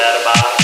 that about?